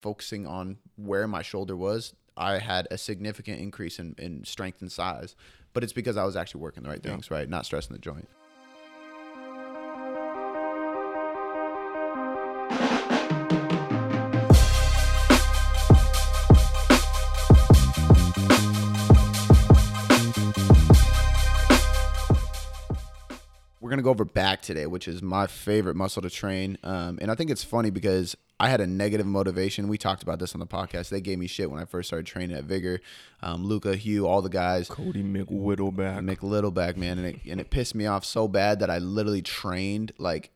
focusing on where my shoulder was, I had a significant increase in, in strength and size. But it's because I was actually working the right Yeah. things, right? Not stressing the joint. We're gonna go over back today, which is my favorite muscle to train. Um, and I think it's funny because I had a negative motivation. We talked about this on the podcast. They gave me shit when I first started training at Vigor. Um, Luca, Hugh, all the guys. Cody McWhittleback. Mick Littleback, man, and it, and it pissed me off so bad that I literally trained like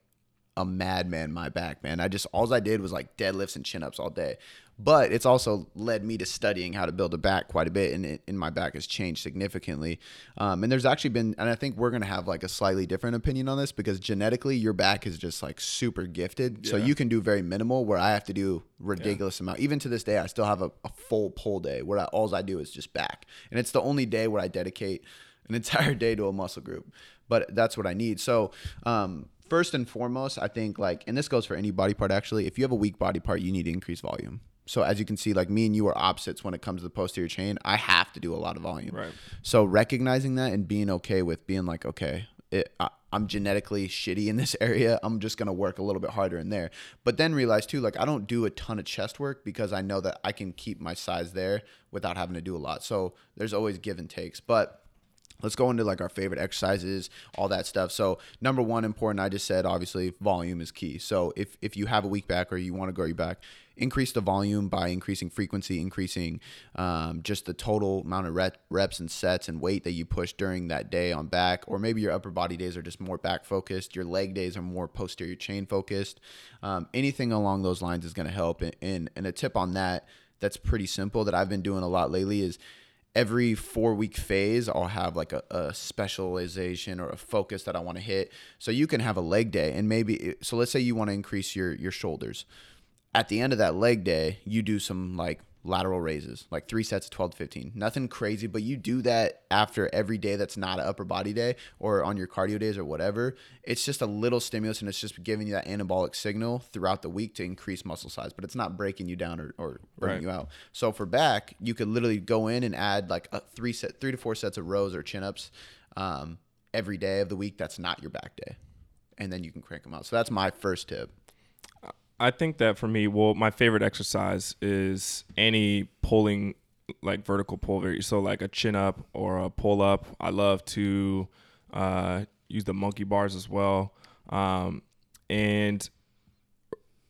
a madman my back, man. I just all I did was like deadlifts and chin ups all day. But it's also led me to studying how to build a back quite a bit, and, it, and my back has changed significantly. Um, and there's actually been, and I think we're gonna have like a slightly different opinion on this because genetically your back is just like super gifted, so you can do very minimal. Where I have to do ridiculous amount. Even to this day, I still have a, a full pull day where I, all I do is just back, and it's the only day where I dedicate an entire day to a muscle group. But that's what I need. So, um, first and foremost, I think like, and this goes for any body part actually. If you have a weak body part, you need to increase volume. So as you can see, like me and you are opposites when it comes to the posterior chain. I have to do a lot of volume. Right. So recognizing that and being okay with being like, okay, it, I, I'm genetically shitty in this area. I'm just gonna work a little bit harder in there. But then realize too, like I don't do a ton of chest work because I know that I can keep my size there without having to do a lot. So there's always give and takes. But let's go into like our favorite exercises all that stuff. So number one important i just said obviously volume is key. So if if you have a weak back or you want to grow your back increase the volume by increasing frequency increasing um, just the total amount of rep, reps and sets and weight that you push during that day on back or maybe your upper body days are just more back focused your leg days are more posterior chain focused um, anything along those lines is going to help. And, and and a tip on that that's pretty simple that i've been doing a lot lately is every four week phase i'll have like a, a specialization or a focus that i want to hit. So you can have a leg day and maybe so let's say you want to increase your your shoulders. At the end of that leg day you do some like lateral raises like three sets of 12 to 15 nothing crazy but you do that after every day that's not an upper body day or on your cardio days or whatever it's just a little stimulus and it's just giving you that anabolic signal throughout the week to increase muscle size but it's not breaking you down or, or burning Right. you out. So for back you could literally go in and add like a three set three to four sets of rows or chin-ups um, every day of the week that's not your back day and then you can crank them out. So that's my first tip I think that for me, well, my favorite exercise is any pulling, like vertical pull. Very so, like a chin up or a pull up. I love to uh, use the monkey bars as well. Um, and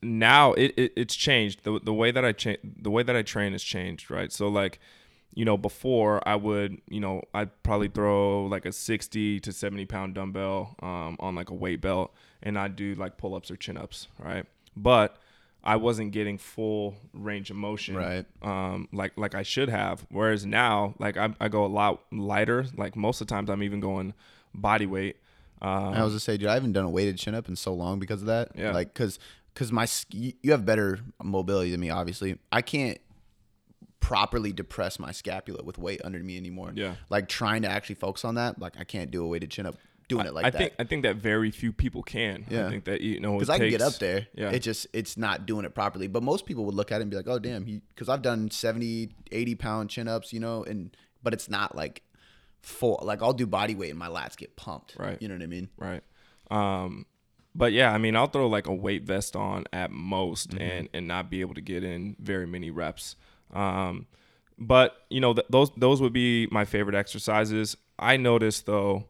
now it, it it's changed. The the way that I cha- the way that I train has changed, right? So like, you know, before I would, you know, I'd probably throw like a 60 to 70 pound dumbbell um, on like a weight belt and I'd do like pull ups or chin ups, right? But I wasn't getting full range of motion, Right. Um, like like I should have. Whereas now, like I, I go a lot lighter. Like most of the times, I'm even going body weight. Um, I was gonna say, dude, I haven't done a weighted chin up in so long because of that. Yeah. Like, cause, cause my you have better mobility than me. Obviously, I can't properly depress my scapula with weight under me anymore. Yeah. Like trying to actually focus on that, like I can't do a weighted chin up doing it like I that. think I think that very few people can. Yeah. I think that you know because I can get up there. Yeah. It just it's not doing it properly. But most people would look at it and be like, "Oh, damn!" Because I've done 70, 80 pound chin ups, you know, and but it's not like full. Like I'll do body weight and my lats get pumped. Right. You know what I mean? right. Um, but yeah, I mean, I'll throw like a weight vest on at most, Mm-hmm. and and not be able to get in very many reps. Um, but you know, th- those those would be my favorite exercises. I notice though,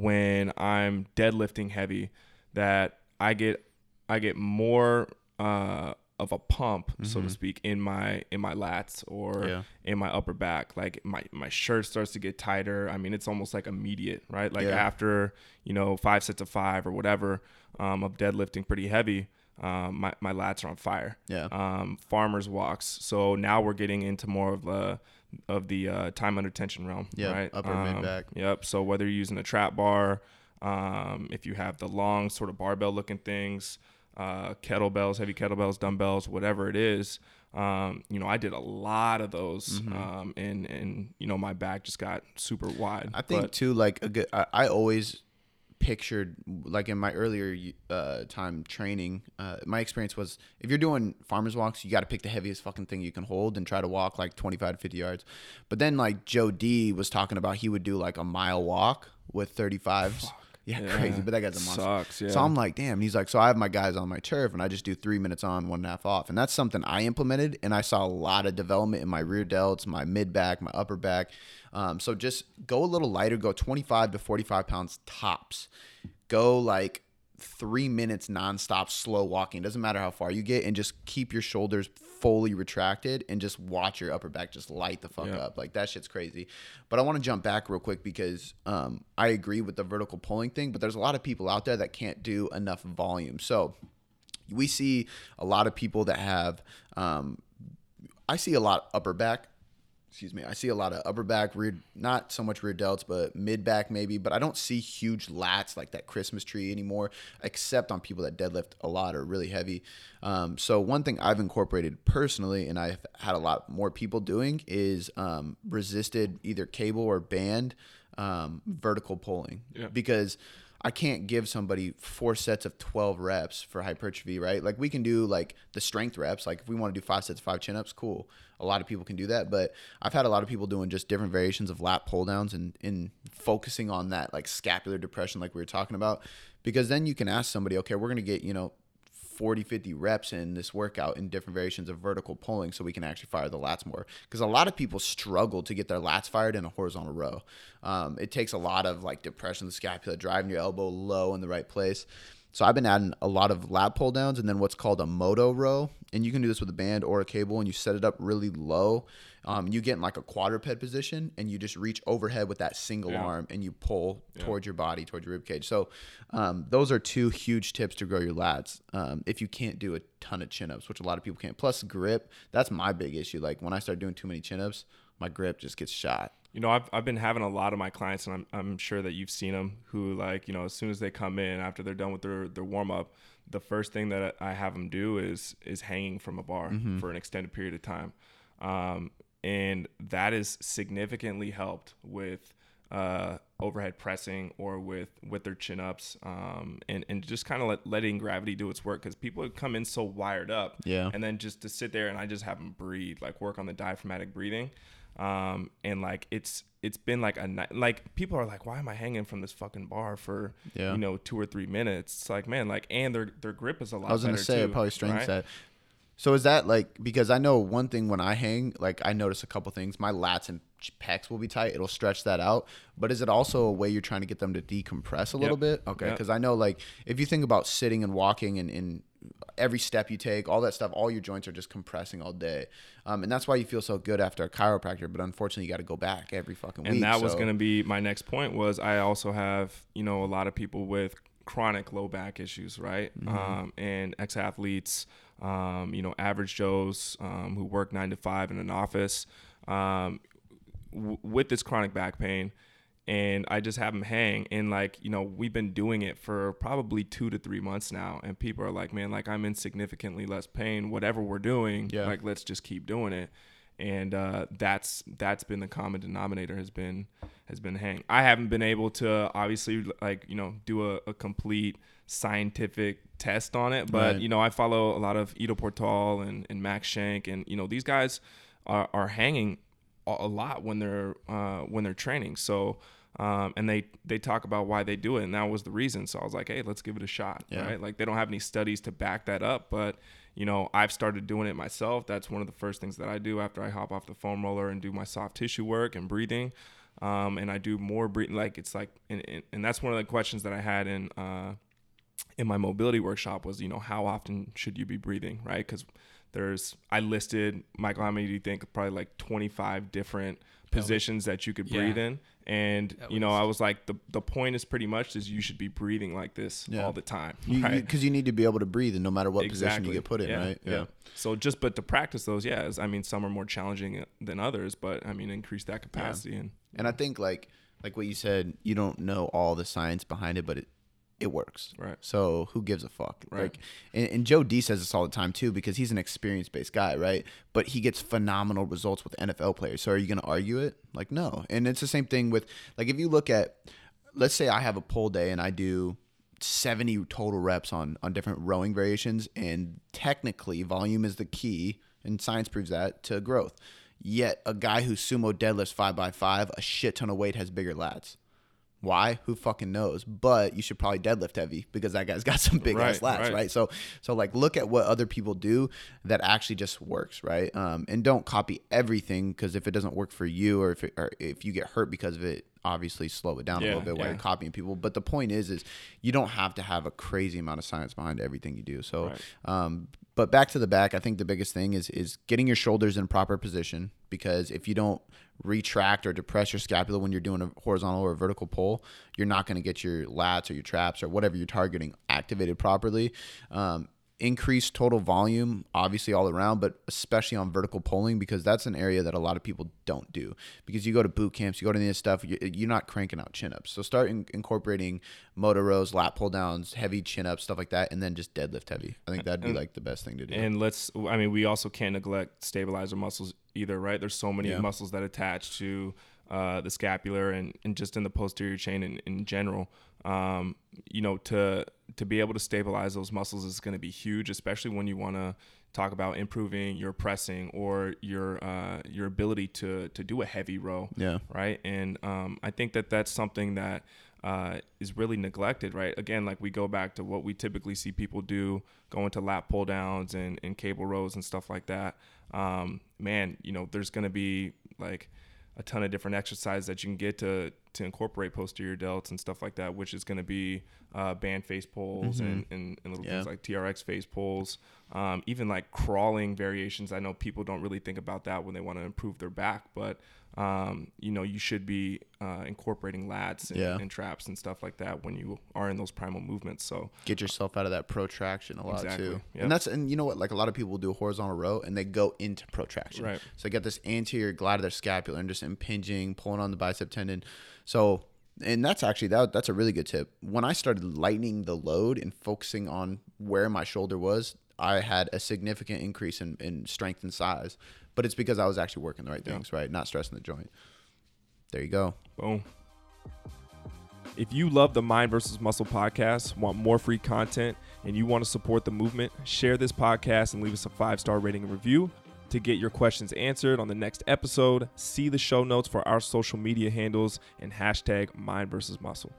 when I'm deadlifting heavy, that I get I get more uh, of a pump, so to speak, in my in my lats or Mm-hmm. Yeah. in my upper back. Like my my shirt starts to get tighter. I mean, it's almost like immediate, right? Like Yeah. after you know five sets of five or whatever um, of deadlifting pretty heavy. Um, my, my lats are on fire. Yeah. Um, farmers walks. So now we're getting into more of the of the uh, time under tension realm. Yeah, Right. upper, Um, mid, back. Yep. So whether you're using a trap bar, um, if you have the long sort of barbell looking things, uh, kettlebells, heavy kettlebells, dumbbells, whatever it is, um, you know, I did a lot of those, Mm-hmm. um, and and you know, my back just got super wide. I think But- too, like a good. I, I always pictured like in my earlier uh, time training. Uh, my experience was if you're doing farmers walks, you got to pick the heaviest fucking thing you can hold and try to walk like 25 to 50 yards. But then like Joe D was talking about he would do like a mile walk with 35s. Yeah, Yeah. crazy. But that guy's a monster. Sucks, yeah. So I'm like, damn. And he's like, so I have my guys on my turf, and I just do three minutes on, one and a half off, and that's something I implemented, and I saw a lot of development in my rear delts, my mid back, my upper back. Um, so just go a little lighter, go 25 to 45 pounds tops. Go like three minutes nonstop slow walking. Doesn't matter how far you get, and just keep your shoulders fully retracted and just watch your upper back just light the fuck Yeah. up. Like that shit's crazy. But I want to jump back real quick because um, I agree with the vertical pulling thing, but there's a lot of people out there that can't do enough volume. So we see a lot of people that have um, I see a lot upper back. Excuse me. I see a lot of upper back, rear, not so much rear delts, but mid back maybe. But I don't see huge lats like that Christmas tree anymore, except on people that deadlift a lot or really heavy. Um, so one thing I've incorporated personally, and I've had a lot more people doing, is um, resisted either cable or band um, vertical pulling Yeah. because I can't give somebody four sets of 12 reps for hypertrophy, right? Like we can do like the strength reps. Like if we want to do five sets of five chin ups, cool. A lot of people can do that, but I've had a lot of people doing just different variations of lat pull downs and in focusing on that like scapular depression, like we were talking about, because then you can ask somebody, okay, we're going to get, you know, 40, 50 reps in this workout in different variations of vertical pulling so we can actually fire the lats more. Because a lot of people struggle to get their lats fired in a horizontal row. Um, it takes a lot of like depression of the scapula, driving your elbow low in the right place. So I've been adding a lot of lat pull downs and then what's called a moto row. And you can do this with a band or a cable and you set it up really low. Um, you get in like a quadruped position and you just reach overhead with that single Yeah. arm and you pull towards your body, towards your rib cage. So um, those are two huge tips to grow your lats. Um, if you can't do a ton of chin ups, which a lot of people can't. Plus grip, that's my big issue. Like when I start doing too many chin ups, my grip just gets shot. You know, I've, I've been having a lot of my clients, and I'm, I'm sure that you've seen them, who like, you know, as soon as they come in after they're done with their, their warm up, the first thing that I have them do is is hanging from a bar for an extended period of time, um, and that is significantly helped with uh, overhead pressing or with with their chin ups, um, and and just kind of let, letting gravity do its work because people come in so wired up, Yeah. and then just to sit there and I just have them breathe, like work on the diaphragmatic breathing. Um, and like it's it's been like a ni- like people are like, why am I hanging from this fucking bar for Yeah. you know two or three minutes? It's like man, like and their their grip is a lot. I was gonna say too, it probably strengthens right? that. So is that like because I know one thing when I hang, like I notice a couple things. My lats and pecs will be tight. It'll stretch that out. But is it also a way you're trying to get them to decompress a little bit? Okay, Yep. because I know like if you think about sitting and walking and, and every step you take, all that stuff, all your joints are just compressing all day, um, and that's why you feel so good after a chiropractor. But unfortunately, you got to go back every fucking week. and that was going to be my next point was i also have you know a lot of people with chronic low back issues right Mm-hmm. um, and ex-athletes um, you know average joes um, who work nine to five in an office um, w- with this chronic back pain and I just have them hang and like you know we've been doing it for probably two to three months now and people are like man like I'm in significantly less pain whatever we're doing Yeah. like let's just keep doing it and uh, that's that's been the common denominator has been has been hang I haven't been able to obviously like you know do a, a complete scientific test on it but Right. you know I follow a lot of Ido Portal and, and Max Shank and you know these guys are, are hanging a a lot when they're uh, when they're training. So um, and they they talk about why they do it, and that was the reason. So I was like, hey, let's give it a shot, Yeah. right? Like they don't have any studies to back that up, but you know, I've started doing it myself. That's one of the first things that I do after I hop off the foam roller and do my soft tissue work and breathing. Um, and I do more breathing. Like it's like, and, and, and that's one of the questions that I had in uh, in my mobility workshop was, you know, how often should you be breathing, right? Because there's, I listed, Michael, how many do you think? Probably like 25 different positions that you could Yeah. breathe in. And, That you know, was- I was like, the, the point is pretty much is you should be breathing like this Yeah. all the time, You, right? because you need to be able to breathe, and no matter what position you get put in, yeah, right? Yeah. So just, but to practice those, yeah, is- I mean, some are more challenging uh, than others, but I mean, increase that capacity and And I think like like what you said, you don't know all the science behind it, but it it works. Right. So who gives a fuck? Right. Like and, and Joe D says this all the time too, because he's an experience based guy, right? But he gets phenomenal results with NFL players. So are you gonna argue it? Like no. And it's the same thing with like if you look at let's say I have a pull day and I do 70 total reps on on different rowing variations and technically volume is the key and science proves that to growth. Yet a guy who sumo deadlifts 5 by 5 a shit ton of weight has bigger lats. Why? Who fucking knows? But you should probably deadlift heavy because that guy's got some big ass Right, lats, right. right. So, so like look at what other people do that actually just works, right? Um, and don't copy everything because if it doesn't work for you or if it, or if you get hurt because of it, obviously slow it down a little bit while you're copying people. But the point is, is you don't have to have a crazy amount of science behind everything you do. So, Right. um, but back to the back, I think the biggest thing is is getting your shoulders in proper position because if you don't retract or depress your scapula when you're doing a horizontal or a vertical pull, you're not going to get your lats or your traps or whatever you're targeting activated properly. Um, increase total volume obviously all around but especially on vertical pulling because that's an area that a lot of people don't do because you go to boot camps you go to this stuff you- you're not cranking out chin ups so start in, incorporating motor rows lat pull downs heavy chin ups stuff like that and then just deadlift heavy i think that'd be like the best thing to do And let's, I mean, we also can't neglect stabilizer muscles either, right? There's so many Yeah. muscles that attach to uh, the scapular and, and just in the posterior chain in, in general. Um, you know, to to be able to stabilize those muscles is going to be huge, especially when you want to talk about improving your pressing or your uh, your ability to to do a heavy row yeah right? And um, I think that that's something that uh, is really neglected, right? Again, like we go back to what we typically see people do, going to lat pull downs and, and cable rows and stuff like that. Um, man, you know, there's going to be like a ton of different exercises that you can get to to incorporate posterior delts and stuff like that, which is going to be uh, band face pulls and, and, and little Yeah. things like TRX face pulls, um, even like crawling variations. I know people don't really think about that when they want to improve their back, but um, you know you should be uh, incorporating lats and, Yeah. and traps and stuff like that when you are in those primal movements. So get yourself out of that protraction a lot Exactly, too. yep. And that's and you know what? Like a lot of people do a horizontal row and they go into protraction. Right. So they get this anterior glide of their scapula and just impinging, pulling on the bicep tendon. So and that's actually that that's a really good tip. When I started lightening the load and focusing on where my shoulder was, I had a significant increase in, in strength and size. But it's because I was actually working the right things, right? Not stressing the joint. There you go. Boom. If you love the Mind versus Muscle podcast, want more free content, and you want to support the movement, share this podcast and leave us a five star rating and review. To get your questions answered on the next episode, see the show notes for our social media handles and hashtag Mind versus Muscle.